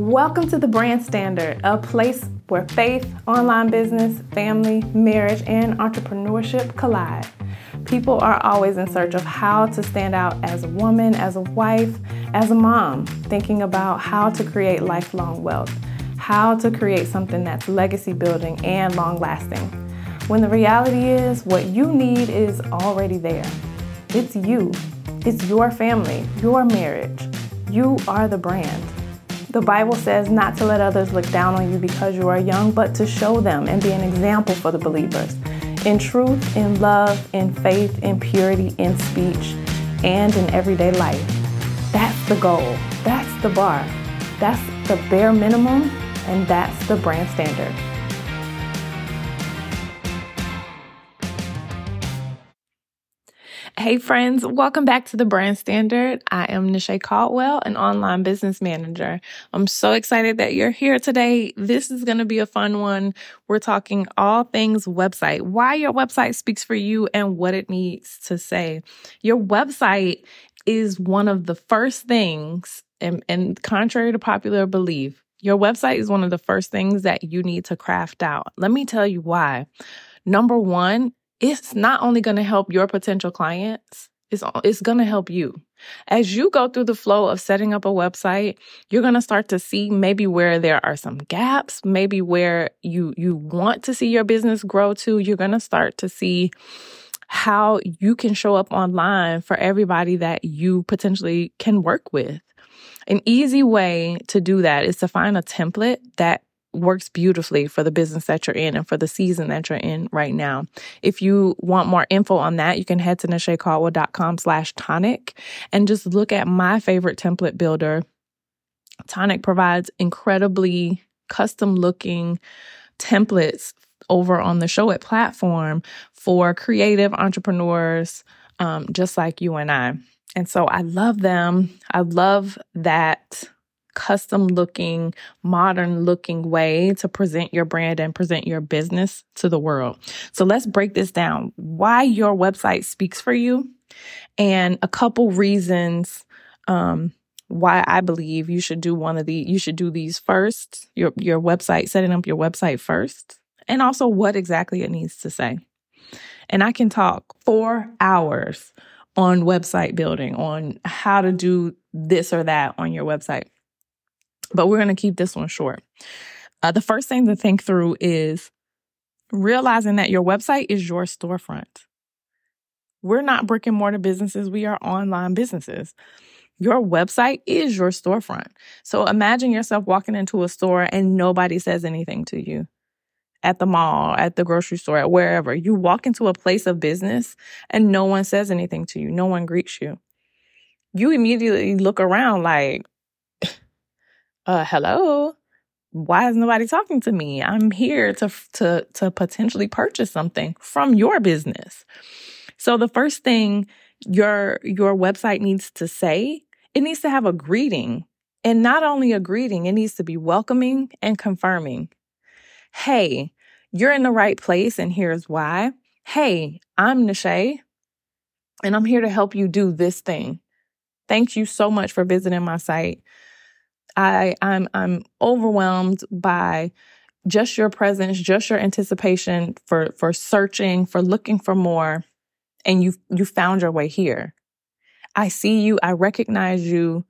Welcome to the Brand Standard, a place where faith, online business, family, marriage, and entrepreneurship collide. People are always in search of how to stand out as a woman, as a wife, as a mom, thinking about how to create lifelong wealth, how to create something that's legacy building and long lasting. When the reality is, what you need is already there. It's you, it's your family, your marriage. You are the brand. The Bible says not to let others look down on you because you are young, but to show them and be an example for the believers. In truth, in love, in faith, in purity, in speech, and in everyday life. That's the goal. That's the bar. That's the bare minimum, and that's the brand standard. Hey, friends, welcome back to the Brand Standard. I am Nisha Caldwell, an online business manager. I'm so excited that you're here today. This is going to be a fun one. We're talking all things website, why your website speaks for you and what it needs to say. Your website is one of the first things, and, and contrary to popular belief, your website is one of the first things that you need to craft out. Let me tell you why. Number one, it's not only going to help your potential clients, it's, it's going to help you. As you go through the flow of setting up a website, you're going to start to see maybe where there are some gaps, maybe where you, you want to see your business grow to. You're going to start to see how you can show up online for everybody that you potentially can work with. An easy way to do that is to find a template that works beautifully for the business that you're in and for the season that you're in right now. If you want more info on that, you can head to nishacaldwell.com slash tonic and just look at my favorite template builder. Tonic provides incredibly custom looking templates over on the show Showit platform for creative entrepreneurs um, just like you and I. And so I love them. I love that custom looking, modern looking way to present your brand and present your business to the world. So let's break this down. Why your website speaks for you and a couple reasons, um, why I believe you should do one of the, you should do these first, your, your website, setting up your website first, and also what exactly it needs to say. And I can talk four hours on website building, on how to do this or that on your website but we're going to keep this one short. Uh, the first thing to think through is realizing that your website is your storefront. We're not brick and mortar businesses, we are online businesses. Your website is your storefront. So imagine yourself walking into a store and nobody says anything to you at the mall, at the grocery store, at wherever. You walk into a place of business and no one says anything to you, no one greets you. You immediately look around like, uh, hello, why is nobody talking to me? I'm here to, to, to potentially purchase something from your business. So the first thing your, your website needs to say, it needs to have a greeting and not only a greeting, it needs to be welcoming and confirming. Hey, you're in the right place and here's why. Hey, I'm Nisha and I'm here to help you do this thing. Thank you so much for visiting my site. I I'm I'm overwhelmed by just your presence, just your anticipation for for searching, for looking for more and you you found your way here. I see you, I recognize you,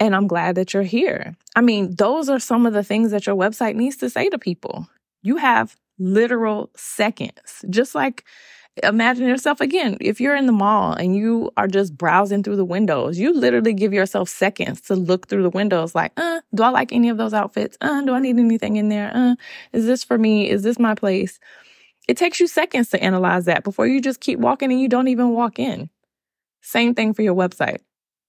and I'm glad that you're here. I mean, those are some of the things that your website needs to say to people. You have literal seconds. Just like imagine yourself again, if you're in the mall and you are just browsing through the windows, you literally give yourself seconds to look through the windows like, uh, do I like any of those outfits? Uh, do I need anything in there? Uh, is this for me? Is this my place? It takes you seconds to analyze that before you just keep walking and you don't even walk in. Same thing for your website.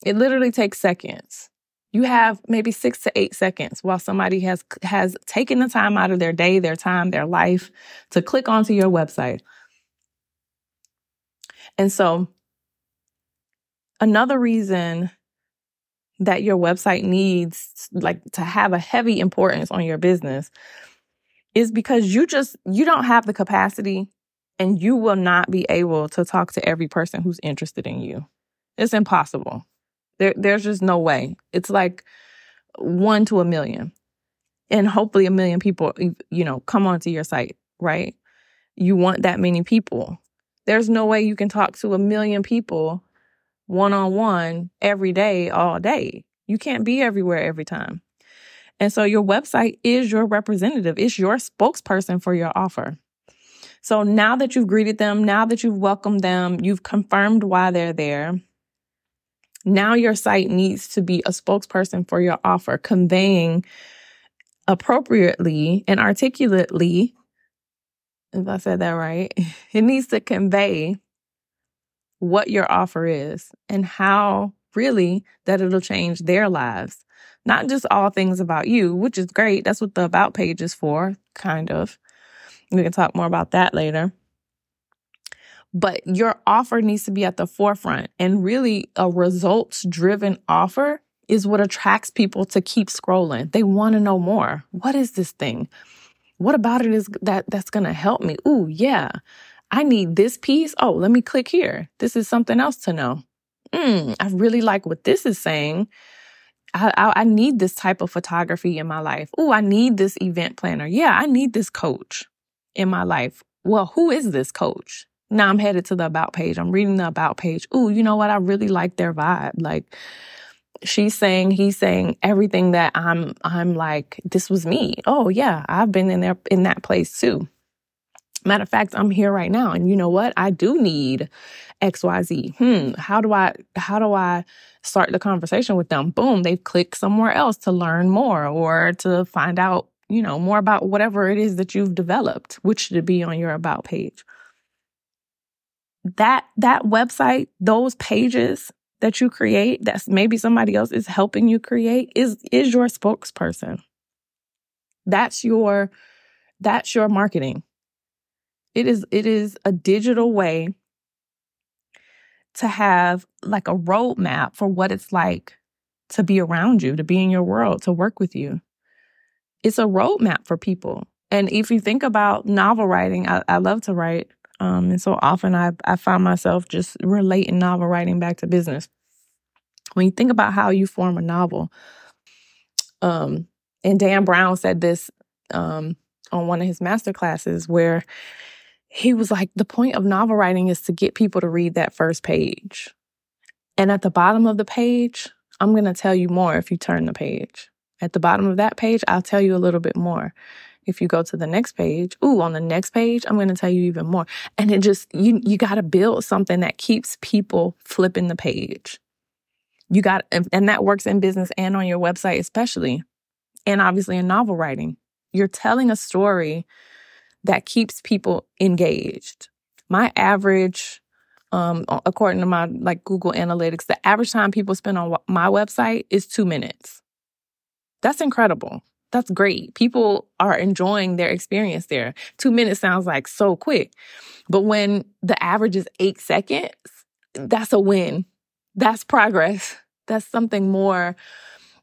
It literally takes seconds. You have maybe six to eight seconds while somebody has, has taken the time out of their day, their time, their life to click onto your website and so, another reason that your website needs like to have a heavy importance on your business is because you just you don't have the capacity and you will not be able to talk to every person who's interested in you. It's impossible. There, there's just no way. It's like one to a million. And hopefully a million people, you know, come onto your site, right? You want that many people. There's no way you can talk to a million people one on one every day, all day. You can't be everywhere every time. And so your website is your representative, it's your spokesperson for your offer. So now that you've greeted them, now that you've welcomed them, you've confirmed why they're there. Now your site needs to be a spokesperson for your offer, conveying appropriately and articulately, if I said that right, it needs to convey what your offer is and how really that it'll change their lives. Not just all things about you, which is great. That's what the about page is for, kind of. We can talk more about that later. But your offer needs to be at the forefront. And really, a results driven offer is what attracts people to keep scrolling. They want to know more. What is this thing? What about it is that that's going to help me? Ooh, yeah. I need this piece. Oh, let me click here. This is something else to know. Mm, I really like what this is saying. I, I, I need this type of photography in my life. Oh, I need this event planner. Yeah, I need this coach in my life. Well, who is this coach? Now I'm headed to the about page. I'm reading the about page. Ooh, you know what? I really like their vibe. Like she's saying, he's saying everything that I'm, I'm like, this was me. Oh yeah, I've been in there, in that place too. Matter of fact, I'm here right now. And you know what? I do need XYZ. Hmm. How do I, how do I start the conversation with them? Boom. They've clicked somewhere else to learn more or to find out, you know, more about whatever it is that you've developed, which should be on your about page. That, that website, those pages that you create, that's maybe somebody else is helping you create is, is your spokesperson. That's your, that's your marketing. It is it is a digital way to have like a roadmap for what it's like to be around you, to be in your world, to work with you. It's a roadmap for people. And if you think about novel writing, I, I love to write. Um, and so often I, I find myself just relating novel writing back to business. When you think about how you form a novel, um, and Dan Brown said this um, on one of his master classes where he was like, the point of novel writing is to get people to read that first page. And at the bottom of the page, I'm going to tell you more if you turn the page. At the bottom of that page, I'll tell you a little bit more. If you go to the next page, ooh, on the next page, I'm going to tell you even more. And it just, you, you got to build something that keeps people flipping the page. You got, and that works in business and on your website, especially. And obviously in novel writing. You're telling a story that keeps people engaged. My average, um, according to my like Google Analytics, the average time people spend on my website is two minutes. That's incredible. That's great. People are enjoying their experience there. Two minutes sounds like so quick. But when the average is eight seconds, that's a win. That's progress. That's something more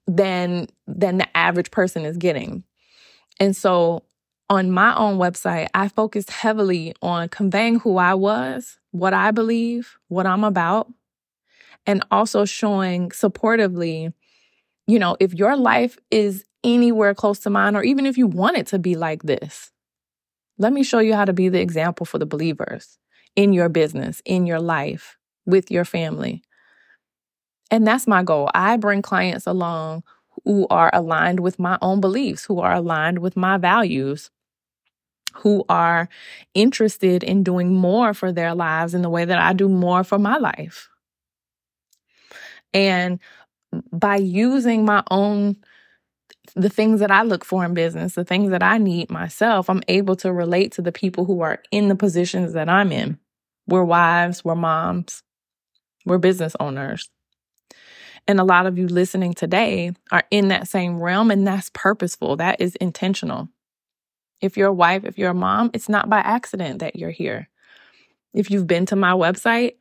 than than the average person is getting. And so on my own website, I focused heavily on conveying who I was, what I believe, what I'm about, and also showing supportively, you know, if your life is anywhere close to mine, or even if you want it to be like this, let me show you how to be the example for the believers in your business, in your life, with your family. And that's my goal. I bring clients along who are aligned with my own beliefs, who are aligned with my values, who are interested in doing more for their lives in the way that I do more for my life. And by using my own the things that I look for in business, the things that I need myself, I'm able to relate to the people who are in the positions that I'm in. We're wives, we're moms, we're business owners. And a lot of you listening today are in that same realm, and that's purposeful. That is intentional. If you're a wife, if you're a mom, it's not by accident that you're here. If you've been to my website,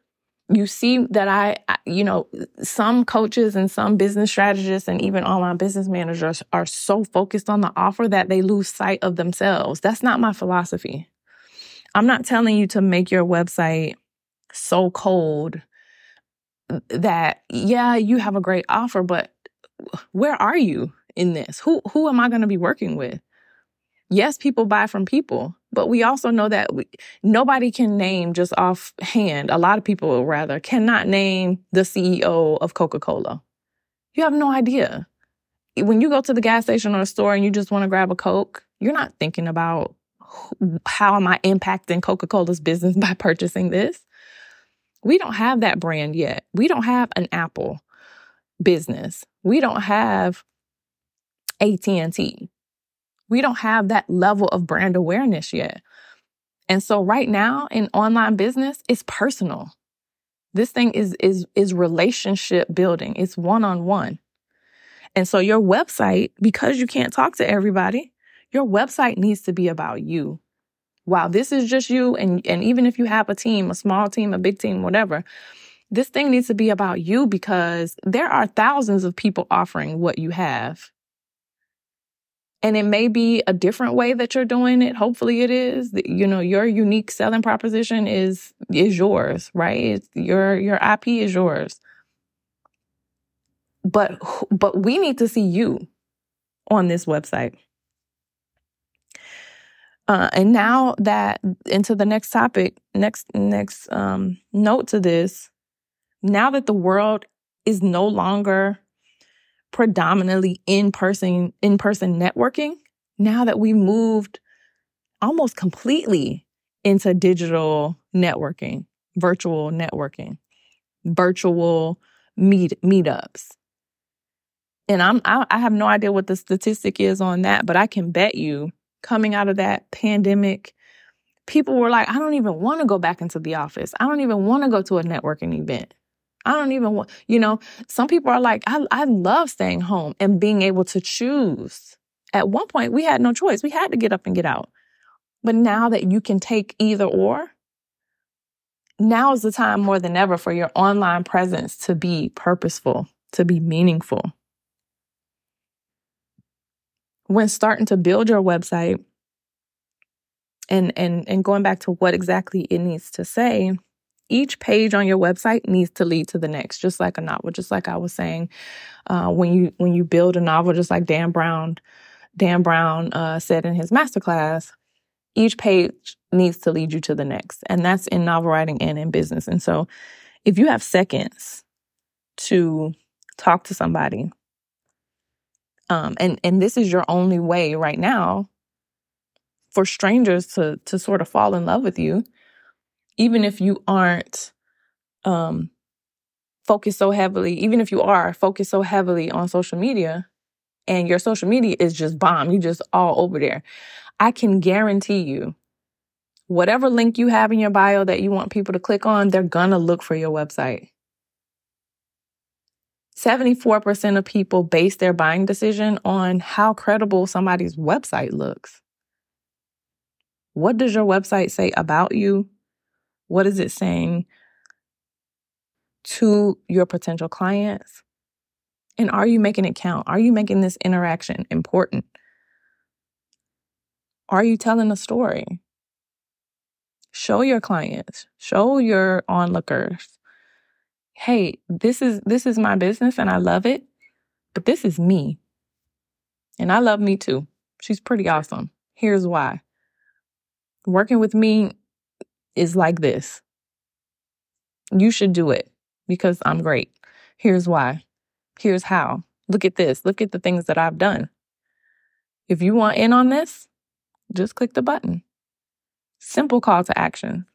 you see that I, you know, some coaches and some business strategists and even online business managers are so focused on the offer that they lose sight of themselves. That's not my philosophy. I'm not telling you to make your website so cold that, yeah, you have a great offer, but where are you? in this? Who who am I going to be working with? Yes, people buy from people, but we also know that we, nobody can name just offhand. A lot of people rather cannot name the CEO of Coca-Cola. You have no idea. When you go to the gas station or a store and you just want to grab a Coke, you're not thinking about how am I impacting Coca-Cola's business by purchasing this? We don't have that brand yet. We don't have an Apple business. We don't have AT&T. We don't have that level of brand awareness yet. And so right now in online business, it's personal. This thing is is is relationship building. It's one-on-one. And so your website because you can't talk to everybody, your website needs to be about you. Wow, this is just you and and even if you have a team, a small team, a big team, whatever, this thing needs to be about you because there are thousands of people offering what you have. And it may be a different way that you're doing it. Hopefully it is. You know, your unique selling proposition is is yours, right? It's your your IP is yours. But but we need to see you on this website. Uh, and now that into the next topic, next next um, note to this, now that the world is no longer predominantly in person in person networking, now that we moved almost completely into digital networking, virtual networking, virtual meet meetups. And I'm I, I have no idea what the statistic is on that, but I can bet you coming out of that pandemic people were like, I don't even want to go back into the office. I don't even want to go to a networking event. I don't even want, you know, some people are like, I, I love staying home and being able to choose. At one point, we had no choice. We had to get up and get out. But now that you can take either or, now is the time more than ever for your online presence to be purposeful, to be meaningful. When starting to build your website and, and, and going back to what exactly it needs to say, each page on your website needs to lead to the next, just like a novel. Just like I was saying, uh, when you when you build a novel, just like Dan Brown, Dan Brown uh, said in his masterclass, each page needs to lead you to the next, and that's in novel writing and in business. And so, if you have seconds to talk to somebody, um, and and this is your only way right now for strangers to to sort of fall in love with you even if you aren't um, focused so heavily, even if you are focused so heavily on social media and your social media is just bomb, you just all over there, I can guarantee you, whatever link you have in your bio that you want people to click on, they're gonna look for your website. 74% of people base their buying decision on how credible somebody's website looks. What does your website say about you? What is it saying to your potential clients? And are you making it count? Are you making this interaction important? Are you telling a story? Show your clients, show your onlookers, hey, this is this is my business and I love it, but this is me. And I love me too. She's pretty awesome. Here's why. Working with me is like this. You should do it because I'm great. Here's why. Here's how. Look at this. Look at the things that I've done. If you want in on this, just click the button. Simple call to action.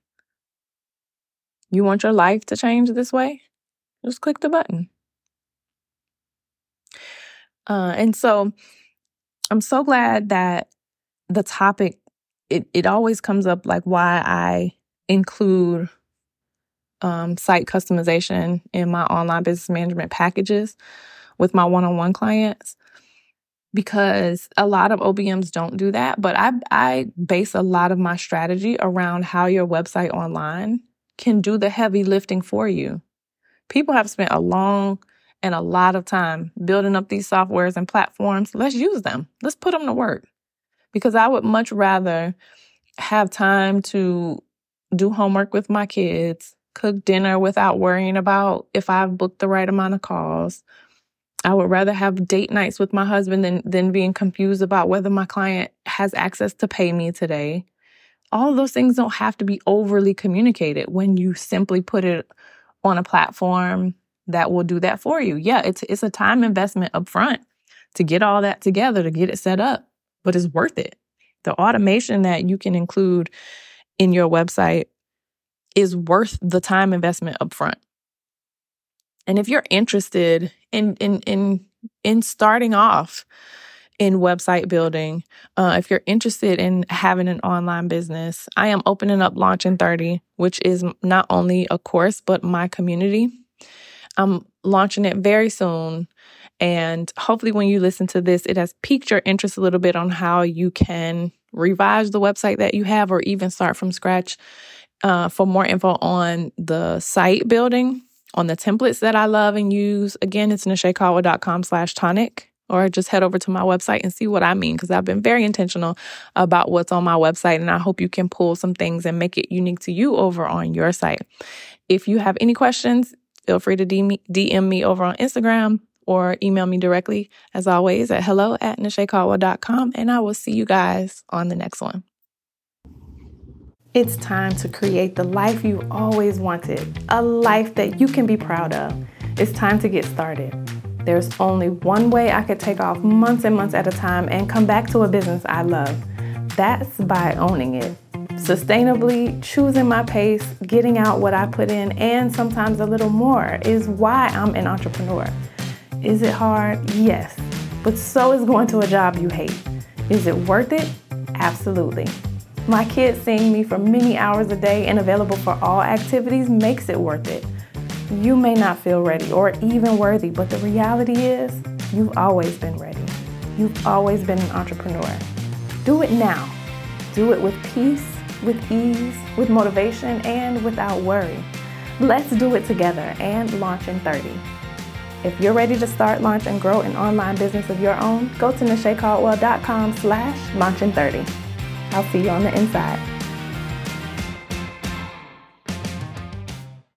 You want your life to change this way? Just click the button. Uh, and so I'm so glad that the topic, it, it always comes up like why I include um, site customization in my online business management packages with my one on one clients because a lot of OBMs don't do that. But I, I base a lot of my strategy around how your website online can do the heavy lifting for you. People have spent a long and a lot of time building up these softwares and platforms. Let's use them. Let's put them to work because I would much rather have time to do homework with my kids, cook dinner without worrying about if I've booked the right amount of calls, I would rather have date nights with my husband than, than being confused about whether my client has access to pay me today. All those things don't have to be overly communicated when you simply put it on a platform that will do that for you. Yeah, it's it's a time investment up front to get all that together, to get it set up, but it's worth it. The automation that you can include in your website is worth the time investment up front. And if you're interested in in in in starting off in website building, uh, if you're interested in having an online business, I am opening up Launch in 30, which is not only a course, but my community. I'm launching it very soon. And hopefully, when you listen to this, it has piqued your interest a little bit on how you can revise the website that you have or even start from scratch. Uh, for more info on the site building, on the templates that I love and use. Again, it's nishacaldwell.com slash tonic or just head over to my website and see what I mean because I've been very intentional about what's on my website and I hope you can pull some things and make it unique to you over on your site. If you have any questions, feel free to DM me over on Instagram or email me directly as always at hello at nishacaldwell.com and I will see you guys on the next one. It's time to create the life you always wanted, a life that you can be proud of. It's time to get started. There's only one way I could take off months and months at a time and come back to a business I love. That's by owning it. Sustainably choosing my pace, getting out what I put in, and sometimes a little more is why I'm an entrepreneur. Is it hard? Yes. But so is going to a job you hate. Is it worth it? Absolutely. My kids seeing me for many hours a day and available for all activities makes it worth it. You may not feel ready or even worthy, but the reality is you've always been ready. You've always been an entrepreneur. Do it now. Do it with peace, with ease, with motivation, and without worry. Let's do it together and launch in 30. If you're ready to start, launch, and grow an online business of your own, go to nishacaldwell.com slash launch in 30. I'll see you on the inside.